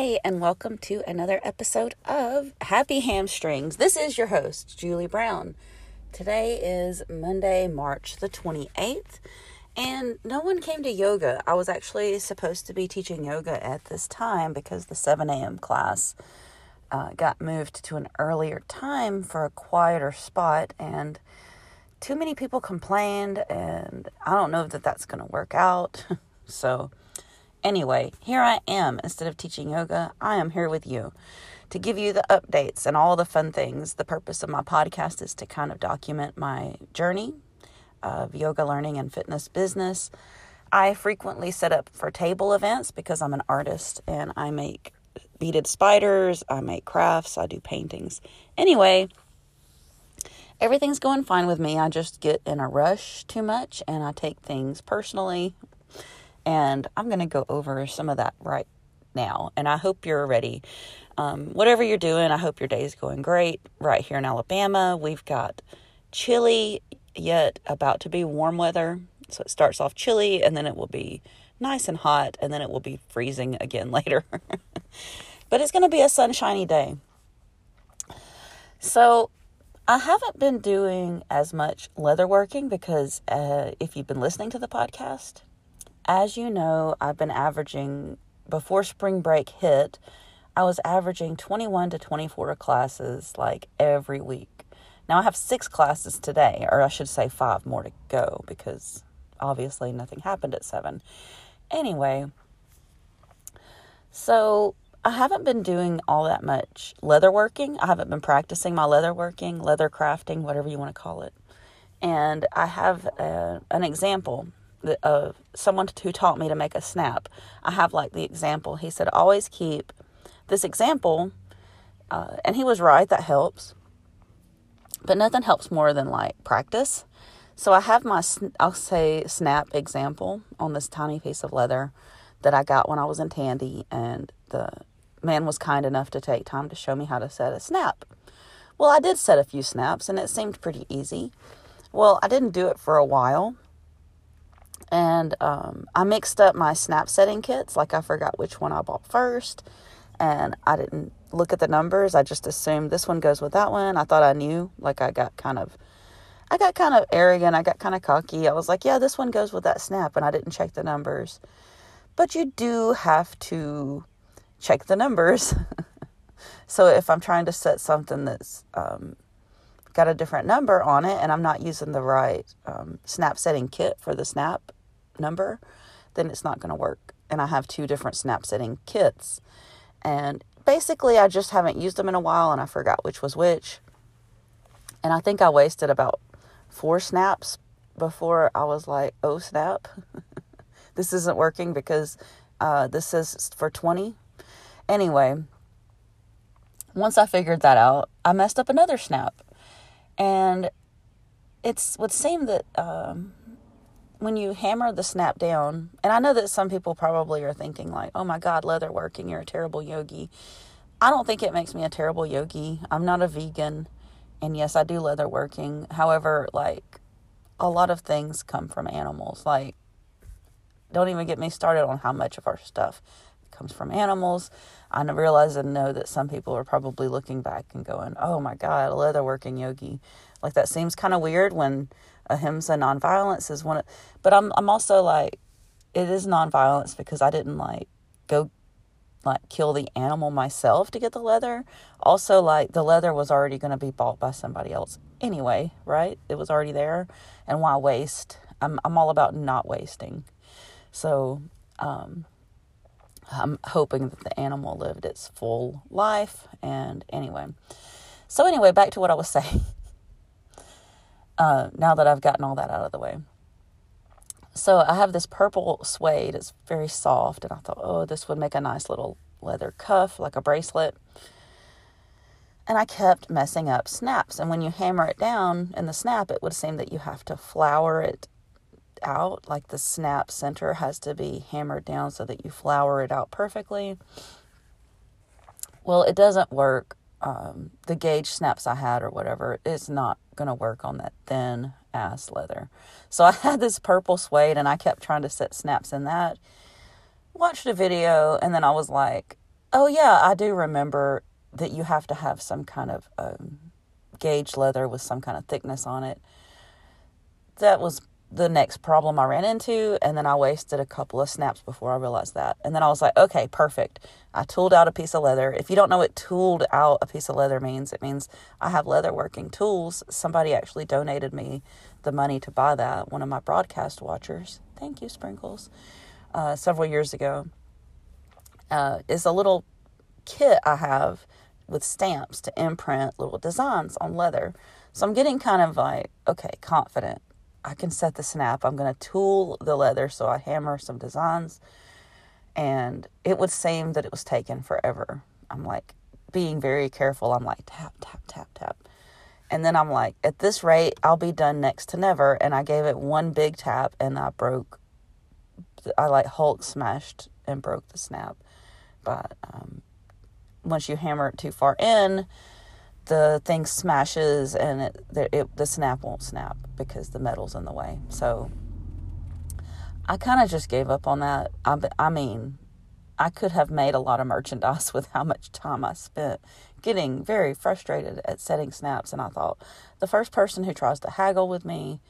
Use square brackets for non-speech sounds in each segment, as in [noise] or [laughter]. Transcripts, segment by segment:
Hey, and welcome to another episode of Happy Hamstrings. This is your host, Julie Brown. Today is Monday, March the 28th, and no one came to yoga. I was actually supposed to be teaching yoga at this time because the 7 a.m. class uh, got moved to an earlier time for a quieter spot, and too many people complained, and I don't know that that's going to work out. [laughs] so, Anyway, here I am. Instead of teaching yoga, I am here with you to give you the updates and all the fun things. The purpose of my podcast is to kind of document my journey of yoga learning and fitness business. I frequently set up for table events because I'm an artist and I make beaded spiders, I make crafts, I do paintings. Anyway, everything's going fine with me. I just get in a rush too much and I take things personally and I'm going to go over some of that right now. And I hope you're ready. Um, whatever you're doing, I hope your day is going great. Right here in Alabama, we've got chilly, yet about to be warm weather. So it starts off chilly, and then it will be nice and hot, and then it will be freezing again [laughs] later. but it's going to be a sunshiny day. So I haven't been doing as much leather working because uh, if you've been listening to the podcast, as you know, I've been averaging, before spring break hit, I was averaging 21 to 24 classes like every week. Now I have six classes today, or I should say five more to go because obviously nothing happened at seven. Anyway, so I haven't been doing all that much leather working. I haven't been practicing my leather working, leather crafting, whatever you want to call it. And I have a, uh, an example of someone who taught me to make a snap. I have like the example. He said, always keep this example. Uh, and he was right, that helps. But nothing helps more than like practice. So I have my, I'll say, snap example on this tiny piece of leather that I got when I was in Tandy. And the man was kind enough to take time to show me how to set a snap. Well, I did set a few snaps and it seemed pretty easy. Well, I didn't do it for a while and um, I mixed up my snap setting kits. Like I forgot which one I bought first, and I didn't look at the numbers. I just assumed this one goes with that one. I thought I knew. Like I got kind of, I got kind of arrogant. I got kind of cocky. I was like, yeah, this one goes with that snap, and I didn't check the numbers. But you do have to check the numbers. [laughs] so if I'm trying to set something that's um, got a different number on it and I'm not using the right um, snap setting kit for the snap number, then it's not going to work. And I have two different snap setting kits. And basically, I just haven't used them in a while and I forgot which was which. And I think I wasted about four snaps before I was like, oh, snap. [laughs] this isn't working because uh, this is for 20. Anyway, once I figured that out, I messed up another snap. And it's would seem that um, when you hammer the snap down, and I know that some people probably are thinking, like, oh my God, leather working, you're a terrible yogi. I don't think it makes me a terrible yogi. I'm not a vegan. And yes, I do leather working. However, like, a lot of things come from animals. Like, don't even get me started on how much of our stuff comes from animals. I realize and know that some people are probably looking back and going, oh my God, a leather working yogi. Like, that seems kind of weird when ahimsa nonviolence is one of, but I'm I'm also like it is nonviolence because I didn't like go like kill the animal myself to get the leather. Also like the leather was already going to be bought by somebody else anyway, right? It was already there and why waste? I'm I'm all about not wasting. So, um I'm hoping that the animal lived its full life and anyway. So anyway, back to what I was [laughs] saying uh, now that I've gotten all that out of the way. So I have this purple suede. It's very soft, and I thought, oh, this would make a nice little leather cuff, like a bracelet. And I kept messing up snaps. And when you hammer it down in the snap, it would seem that you have to flower it out. Like the snap center has to be hammered down so that you flower it out perfectly. Well, it doesn't work um, the gauge snaps I had or whatever, it's not going to work on that thin ass leather. So I [laughs] had this purple suede and I kept trying to set snaps in that. Watched a video and then I was like, Oh, yeah, I do remember that you have to have some kind of um, gauge leather with some kind of thickness on it. That was the next problem I ran into, and then I wasted a couple of snaps before I realized that. And then I was like, okay, perfect. I tooled out a piece of leather. If you don't know what tooled out a piece of leather means, it means I have leather working tools. Somebody actually donated me the money to buy that, one of my broadcast watchers. Thank you, Sprinkles. Uh, several years ago. Uh, is a little kit I have with stamps to imprint little designs on leather. So I'm getting kind of like, okay, confident I can set the snap. I'm going to tool the leather so I hammer some designs. And it would seem that it was taken forever. I'm like being very careful. I'm like tap, tap, tap, tap. And then I'm like, at this rate, I'll be done next to never. And I gave it one big tap and I broke, I like Hulk smashed and broke the snap. But um, once you hammer it too far in, the thing smashes and it, it the snap won't snap because the metal's in the way. So I kind of just gave up on that. I, I mean, I could have made a lot of merchandise [laughs] with how much time I spent getting very frustrated at setting snaps. And I thought, the first person who tries to haggle with me,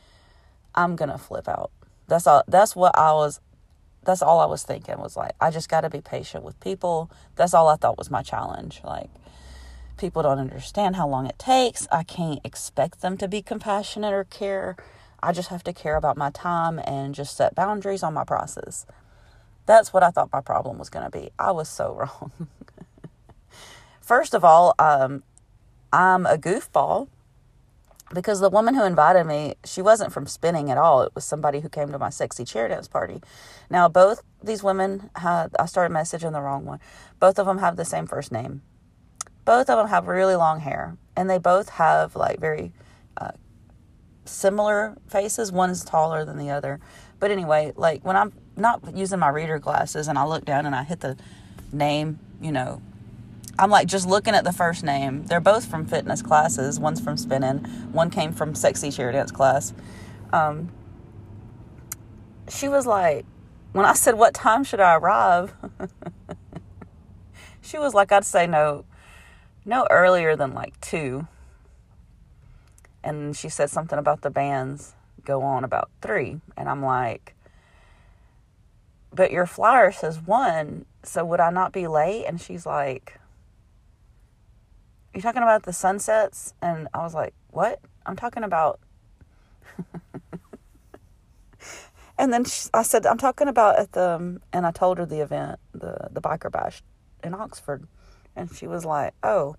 I'm gonna flip out. That's all. That's what I was. That's all I was thinking was like, I just got to be patient with people. That's all I thought was my challenge. Like, People don't understand how long it takes. I can't expect them to be compassionate or care. I just have to care about my time and just set boundaries on my process. That's what I thought my problem was going to be. I was so [laughs] wrong. First of all, um, I'm a goofball because the woman who invited me, she wasn't from spinning at all. It was somebody who came to my sexy chair dance party. Now, both these women had, I started messaging the wrong one. Both of them have the same first name both of them have really long hair and they both have like very uh, similar faces. One's taller than the other. But anyway like when i'm not using my reader glasses and i look down and i hit the name you know i'm like just looking at the first name. They're both from fitness classes. One's from spinning. One came from sexy chair dance class. Um, she was like when i said what time should i arrive? [laughs] she was like i'd say no no earlier than like two. And she said something about the bands go on about three. And I'm like, but your flyer says one, so would I not be late? And she's like, "You're talking about the sunsets? And I was like, what? I'm talking about. [laughs] and then she, I said, I'm talking about at the, um, and I told her the event, the, the biker bash in Oxford. And she was like, Oh,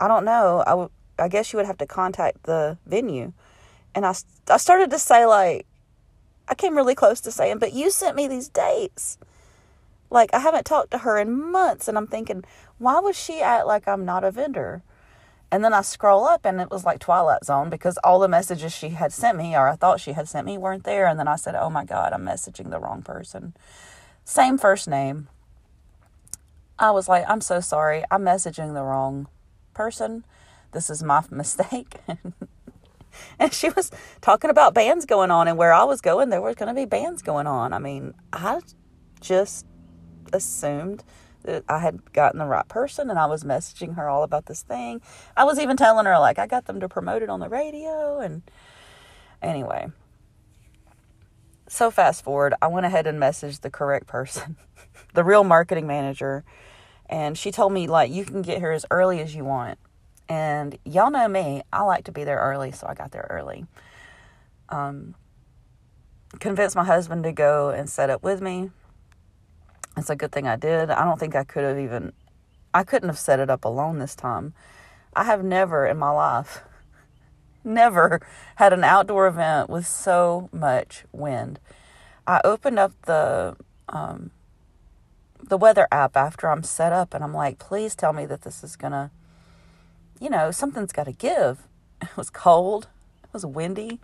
I don't know. I, w- I guess you would have to contact the venue. And I, I started to say, like, I came really close to saying, But you sent me these dates. Like, I haven't talked to her in months. And I'm thinking, Why would she act like I'm not a vendor? And then I scroll up and it was like Twilight Zone because all the messages she had sent me, or I thought she had sent me, weren't there. And then I said, Oh my God, I'm messaging the wrong person. Same first name, I was like, I'm so sorry. I'm messaging the wrong person. This is my [laughs] mistake. and she was talking about bands going on, and where I was going, there were going to be bands going on. I mean, I just assumed that I had gotten the right person, and I was messaging her all about this thing. I was even telling her, like, I got them to promote it on the radio. And anyway, so fast forward, I went ahead and messaged the correct person, [laughs] the real marketing manager and she told me, like, you can get here as early as you want. And y'all know me, I like to be there early, so I got there early. Um, convinced my husband to go and set up with me. It's a good thing I did. I don't think I could have even, I couldn't have set it up alone this time. I have never in my life, never had an outdoor event with so much wind. I opened up the um, the weather app after I'm set up and I'm like, please tell me that this is gonna, you know, something's got to give. [laughs] It was cold, it was windy,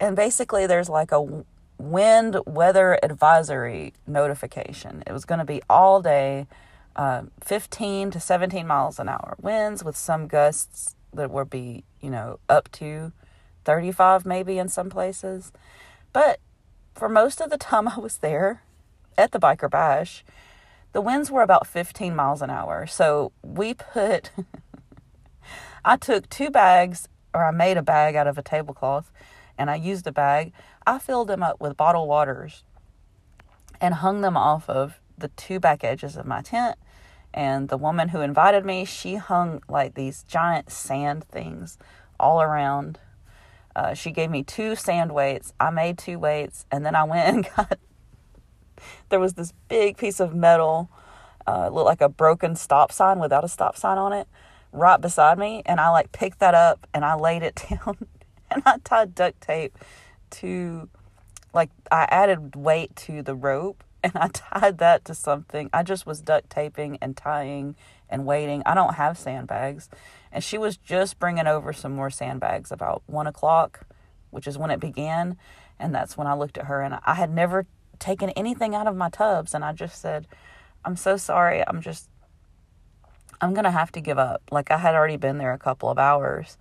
and basically there's like a wind weather advisory notification. It was going to be all day, uh, 15 to 17 miles an hour winds with some gusts that would be, you know, up to 35 maybe in some places. But for most of the time I was there, at the Biker Bash, the winds were about 15 miles an hour. So we put, [laughs] I took two bags, or I made a bag out of a tablecloth, and I used a bag. I filled them up with bottled waters and hung them off of the two back edges of my tent. And the woman who invited me, she hung like these giant sand things all around. Uh, she gave me two sand weights. I made two weights, and then I went [laughs] and got there was this big piece of metal, uh, looked like a broken stop sign without a stop sign on it, right beside me. And I like picked that up and I laid it [laughs] down and I tied duct tape to, like, I added weight to the rope [laughs] and I tied that to something. I just was duct taping and tying and waiting. I don't have sandbags. And she was just bringing over some more sandbags about one o'clock, which is when it began. And that's when I looked at her and I had never taken anything out of my tubs. And I just said, I'm so sorry. I'm just, I'm going to have to give up. Like I had already been there a couple of hours.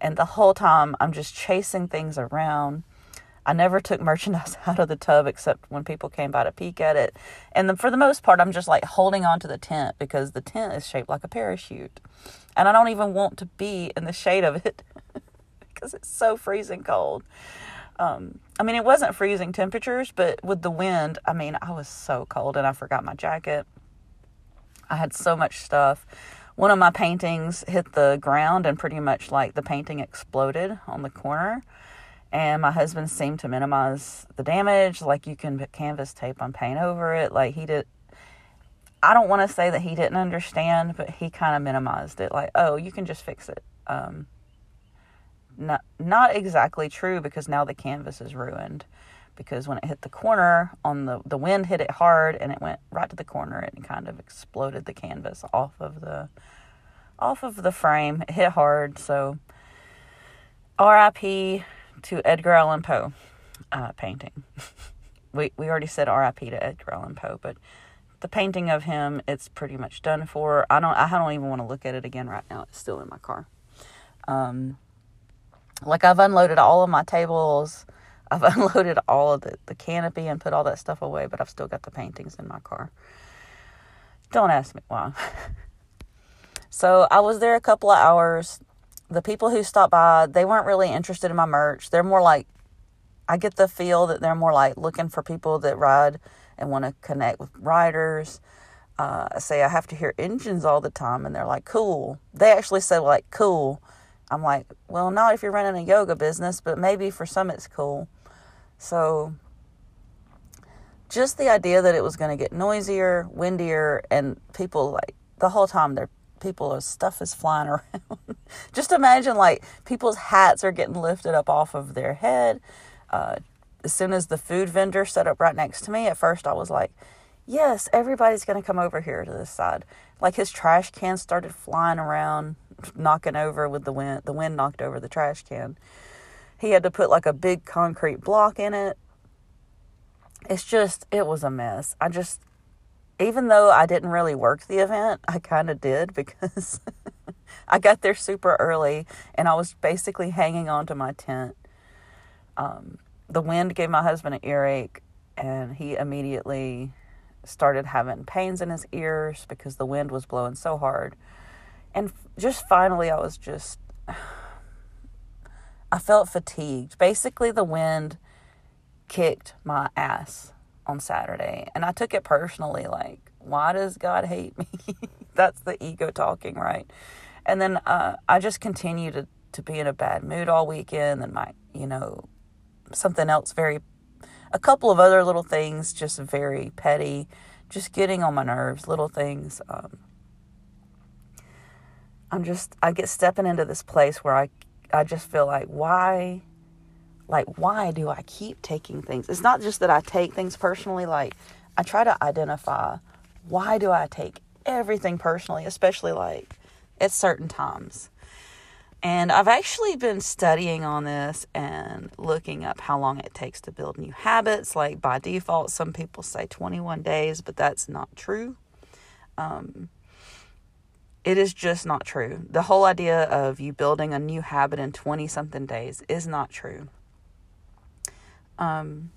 And the whole time I'm just chasing things around. I never took merchandise [laughs] out of the tub except when people came by to peek at it. And then for the most part, I'm just like holding on to the tent because the tent is shaped like a parachute. And I don't even want to be in the shade of it [laughs] because it's so freezing cold. Um, I mean, it wasn't freezing temperatures, but with the wind, I mean, I was so cold and I forgot my jacket. I had so much stuff. One of my paintings hit the ground and pretty much like the painting exploded on the corner. And my husband seemed to minimize the damage. Like you can put canvas tape on paint over it. Like he did. I don't want to say that he didn't understand, but he kind of minimized it. Like, oh, you can just fix it. Um, not not exactly true because now the canvas is ruined because when it hit the corner on the the wind hit it hard and it went right to the corner and kind of exploded the canvas off of the off of the frame it hit hard so RIP to Edgar Allan Poe uh, painting [laughs] we we already said RIP to Edgar Allan Poe but the painting of him it's pretty much done for I don't I don't even want to look at it again right now it's still in my car um like I've unloaded all of my tables. [laughs] I've unloaded all of the, the canopy and put all that stuff away, but I've still got the paintings in my car. Don't ask me why. [laughs] so I was there a couple of hours. The people who stopped by, they weren't really interested in my merch. They're more like, I get the feel that they're more like looking for people that ride and want to connect with riders. Uh, I say I have to hear engines all the time, and they're like, cool. They actually said, like, cool I'm like, well, not if you're running a yoga business, but maybe for some it's cool. So just the idea that it was going to get noisier, windier, and people like the whole time their people stuff is flying [laughs] around. just imagine like people's hats are getting lifted up off of their head. Uh, as soon as the food vendor set up right next to me, at first I was like, yes, everybody's going to come over here to this side. Like his trash can started flying around [laughs] knocking over with the wind. The wind knocked over the trash can. He had to put like a big concrete block in it. It's just, it was a mess. I just, even though I didn't really work the event, I kind of did [laughs] because I got there super early and I was basically hanging on to my tent. Um, the wind gave my husband an earache and he immediately started having pains in his ears because the wind was blowing so hard and just finally, I was just, [sighs] I felt fatigued. Basically, the wind kicked my ass on Saturday, and I took it personally like, why does God hate me? [laughs] That's the ego talking, right? And then uh, I just continued to, to be in a bad mood all weekend, and my, you know, something else very, a couple of other little things, just very petty, just getting on my nerves, little things. Um, I'm just I get stepping into this place where I I just feel like why like why do I keep taking things? It's not just that I take things personally like I try to identify why do I take everything personally, especially like at certain times. And I've actually been studying on this and looking up how long it takes to build new habits. Like by default, some people say 21 days, but that's not true. Um, it is just not true. The whole idea of you building a new habit in 20 something days is not true. Um,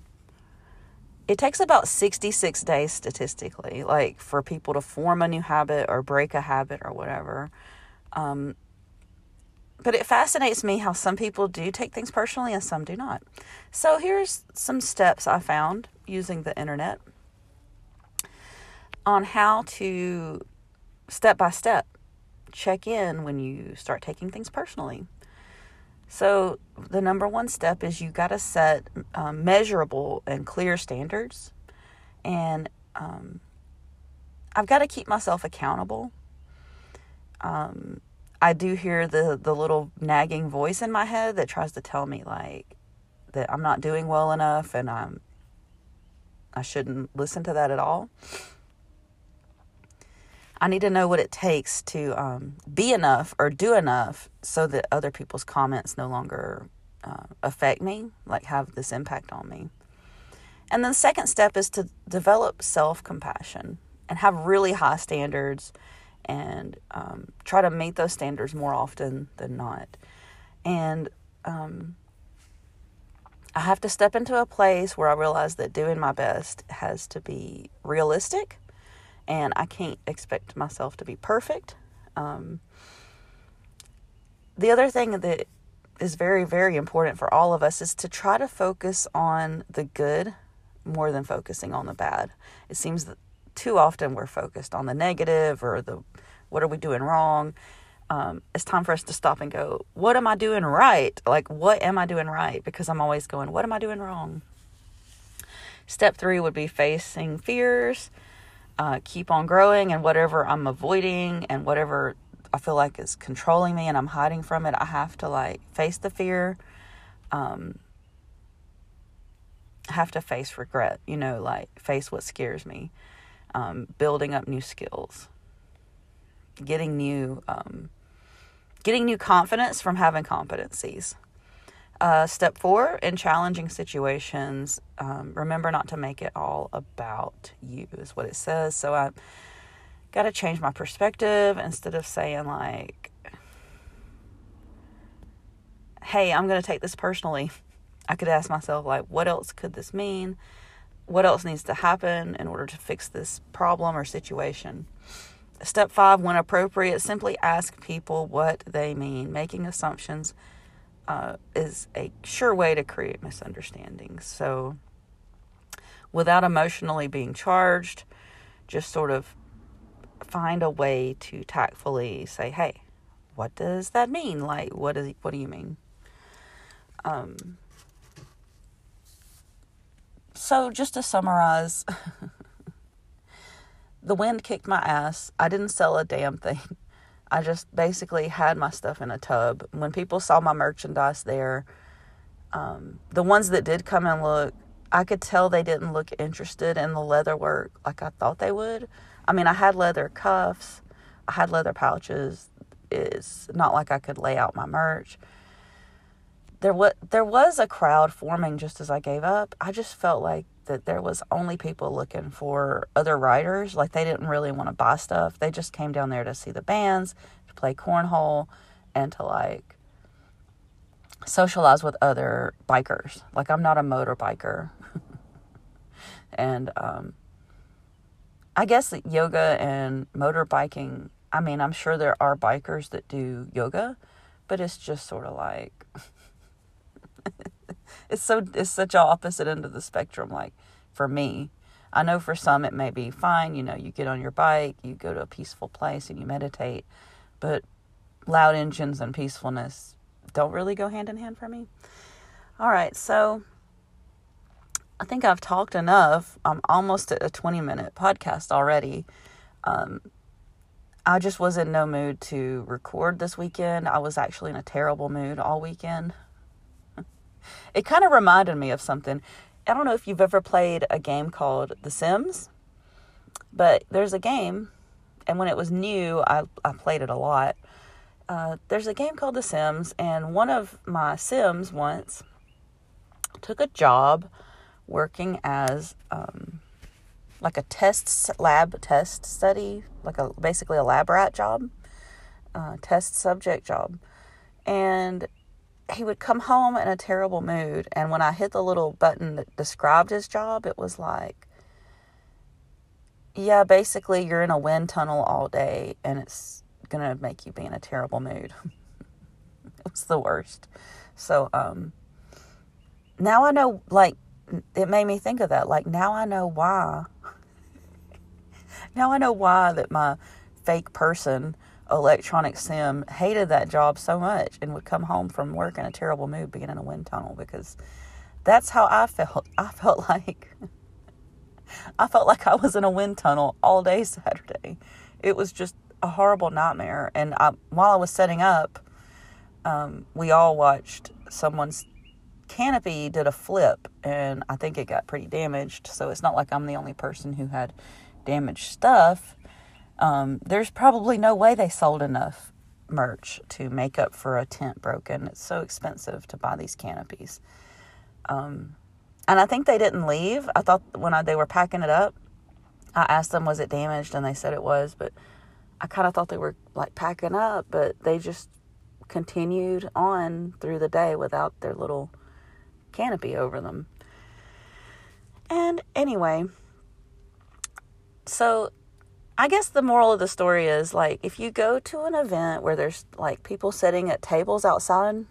it takes about 66 days statistically, like for people to form a new habit or break a habit or whatever. Um, but it fascinates me how some people do take things personally and some do not. So here's some steps I found using the internet on how to step by step check in when you start taking things personally. So, the number one step is you got to set um, measurable and clear standards. And um, I've got to keep myself accountable. Um, I do hear the, the little nagging voice in my head that tries to tell me, like, that I'm not doing well enough and I'm I shouldn't listen to that at all. I need to know what it takes to um, be enough or do enough so that other people's comments no longer uh, affect me, like have this impact on me. And then the second step is to develop self compassion and have really high standards and um, try to meet those standards more often than not. And um, I have to step into a place where I realize that doing my best has to be realistic and I can't expect myself to be perfect. Um, the other thing that is very, very important for all of us is to try to focus on the good more than focusing on the bad. It seems that too often we're focused on the negative or the what are we doing wrong. Um, it's time for us to stop and go, what am I doing right? Like, what am I doing right? Because I'm always going, what am I doing wrong? Step three would be facing fears uh, keep on growing and whatever I'm avoiding and whatever I feel like is controlling me and I'm hiding from it, I have to like face the fear. Um, have to face regret, you know, like face what scares me. Um, building up new skills, getting new, um, getting new confidence from having competencies. Uh, step four, in challenging situations, um, remember not to make it all about you, is what it says. So I got to change my perspective instead of saying, like, hey, I'm going to take this personally. I could ask myself, like, what else could this mean? What else needs to happen in order to fix this problem or situation? Step five, when appropriate, simply ask people what they mean, making assumptions uh, is a sure way to create misunderstandings. So, without emotionally being charged, just sort of find a way to tactfully say, "Hey, what does that mean? Like, what is what do you mean?" Um. So, just to summarize, [laughs] the wind kicked my ass. I didn't sell a damn thing. I just basically had my stuff in a tub. When people saw my merchandise there, um, the ones that did come and look, I could tell they didn't look interested in the leather work like I thought they would. I mean, I had leather cuffs, I had leather pouches. It's not like I could lay out my merch. There was there was a crowd forming just as I gave up. I just felt like that there was only people looking for other writers. Like they didn't really want to buy stuff. They just came down there to see the bands, to play cornhole, and to like socialize with other bikers. Like I'm not a motorbiker. [laughs] and um, I guess that yoga and motorbiking, I mean, I'm sure there are bikers that do yoga, but it's just sort of like [laughs] it's so it's such a opposite end of the spectrum like for me i know for some it may be fine you know you get on your bike you go to a peaceful place and you meditate but loud engines and peacefulness don't really go hand in hand for me all right so i think i've talked enough i'm almost at a 20 minute podcast already um, I just was in no mood to record this weekend. I was actually in a terrible mood all weekend. It kind of reminded me of something. I don't know if you've ever played a game called The Sims, but there's a game, and when it was new, I, I played it a lot. Uh, there's a game called The Sims, and one of my Sims once took a job working as um, like a test lab test study, like a basically a lab rat job, uh, test subject job, and he would come home in a terrible mood. And when I hit the little button that described his job, it was like, yeah, basically, you're in a wind tunnel all day and it's going to make you be in a terrible mood. [laughs] it was the worst. So, um, now I know, like, it made me think of that. Like, now I know why. [laughs] now I know why that my fake person electronic sim hated that job so much and would come home from work in a terrible mood being in a wind tunnel because that's how I felt. I felt [laughs] like I felt like I was in a wind tunnel all day Saturday. It was just a horrible nightmare. And I, while I was setting up, um, we all watched someone's canopy did a flip, and I think it got pretty damaged. So it's not like I'm the only person who had damaged stuff. Um, there's probably no way they sold enough merch to make up for a tent broken. It's so expensive to buy these canopies. Um, and I think they didn't leave. I thought when I, they were packing it up, I asked them, was it damaged? And they said it was, but I kind of thought they were like packing up, but they just continued on through the day without their little canopy over them. And anyway, so I guess the moral of the story is like if you go to an event where there's like people sitting at tables outside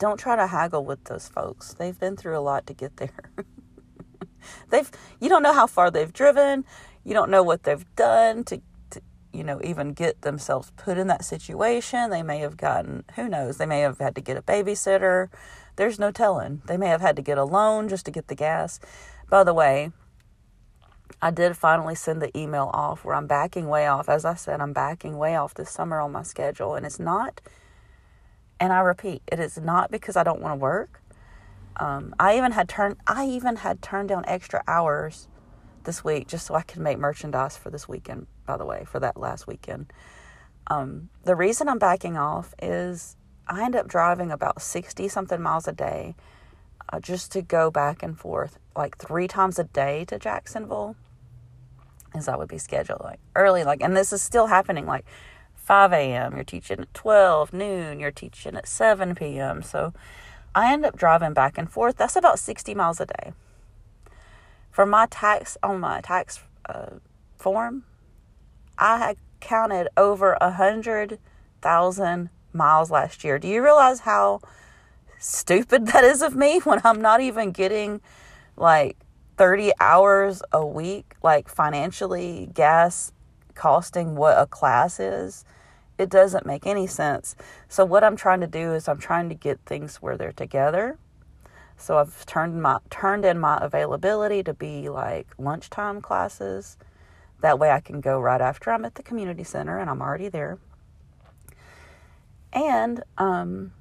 don't try to haggle with those folks. They've been through a lot to get there. [laughs] they've you don't know how far they've driven. You don't know what they've done to, to you know even get themselves put in that situation. They may have gotten who knows. They may have had to get a babysitter. There's no telling. They may have had to get a loan just to get the gas. By the way, I did finally send the email off where I'm backing way off. As I said, I'm backing way off this summer on my schedule, and it's not and I repeat, it is not because I don't want to work. Um, I even had turned I even had turned down extra hours this week just so I could make merchandise for this weekend. By the way, for that last weekend, um, the reason I'm backing off is I end up driving about sixty something miles a day uh, just to go back and forth like three times a day to Jacksonville, as I would be scheduled like early, like, and this is still happening like 5 a.m., you're teaching at 12, noon, you're teaching at 7 p.m. So I end up driving back and forth. That's about 60 miles a day. For my tax, on my tax uh, form, I had counted over a 100,000 miles last year. Do you realize how stupid [laughs] that is of me when I'm not even getting like 30 hours a week, like financially, gas costing what a class is? It doesn't make any sense. So what I'm trying to do is I'm trying to get things where they're together. So I've turned my turned in my availability to be like lunchtime classes. That way I can go right after I'm at the community center and I'm already there. And um,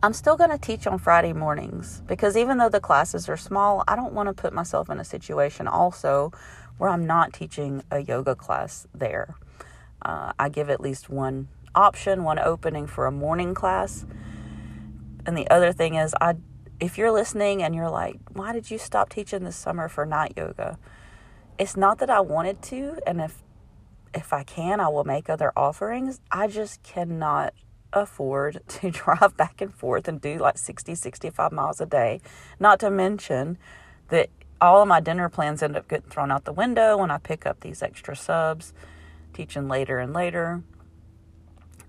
I'm still going to teach on Friday mornings because even though the classes are small, I don't want to put myself in a situation also where I'm not teaching a yoga class there. Uh, I give at least one option, one opening for a morning class. And the other thing is, I if you're listening and you're like, why did you stop teaching this summer for night yoga? It's not that I wanted to, and if if I can, I will make other offerings. I just cannot afford [laughs] to drive back and forth and do like 60, 65 miles a day. Not to mention that all of my dinner plans end up getting thrown out the window when I pick up these extra subs teaching later and later.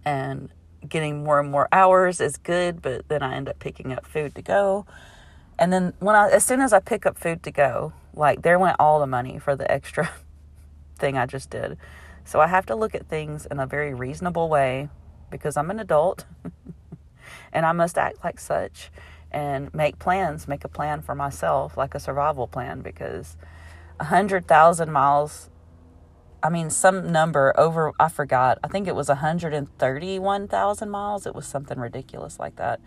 And getting more and more hours is good, but then I end up picking up food to go. And then when I as soon as I pick up food to go, like there went all the money for the extra [laughs] thing I just did. So I have to look at things in a very reasonable way because I'm an adult [laughs] and I must act like such and make plans, make a plan for myself, like a survival plan because a hundred thousand miles I mean, some number over, I forgot. I think it was 131,000 miles. It was something ridiculous like that.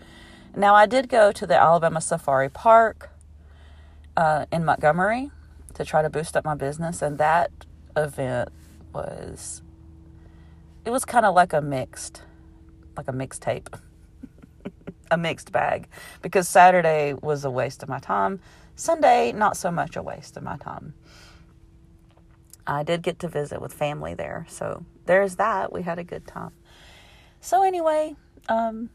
Now, I did go to the Alabama Safari Park uh, in Montgomery to try to boost up my business, and that event was, it was kind of like a mixed, like a mixtape, [laughs] a mixed bag, because Saturday was a waste of my time. Sunday, not so much a waste of my time. I did get to visit with family there. So there's that. We had a good time. So anyway, um,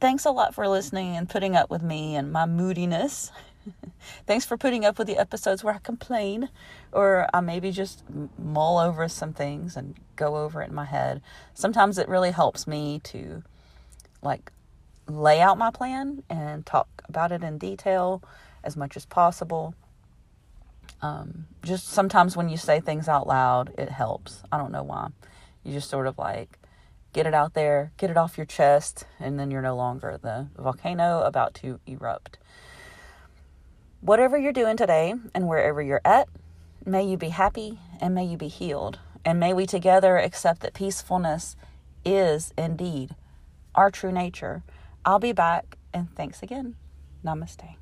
thanks a lot for listening and putting up with me and my moodiness. [laughs] [laughs] thanks for putting up with the episodes where I complain or I maybe just mull over some things and go over it in my head. Sometimes it really helps me to like lay out my plan and talk about it in detail as much as possible. Um, just sometimes when you say things out loud, it helps. I don't know why. You just sort of like get it out there, get it off your chest, and then you're no longer the volcano about to erupt. Whatever you're doing today and wherever you're at, may you be happy and may you be healed. And may we together accept that peacefulness is indeed our true nature. I'll be back, and thanks again. Namaste.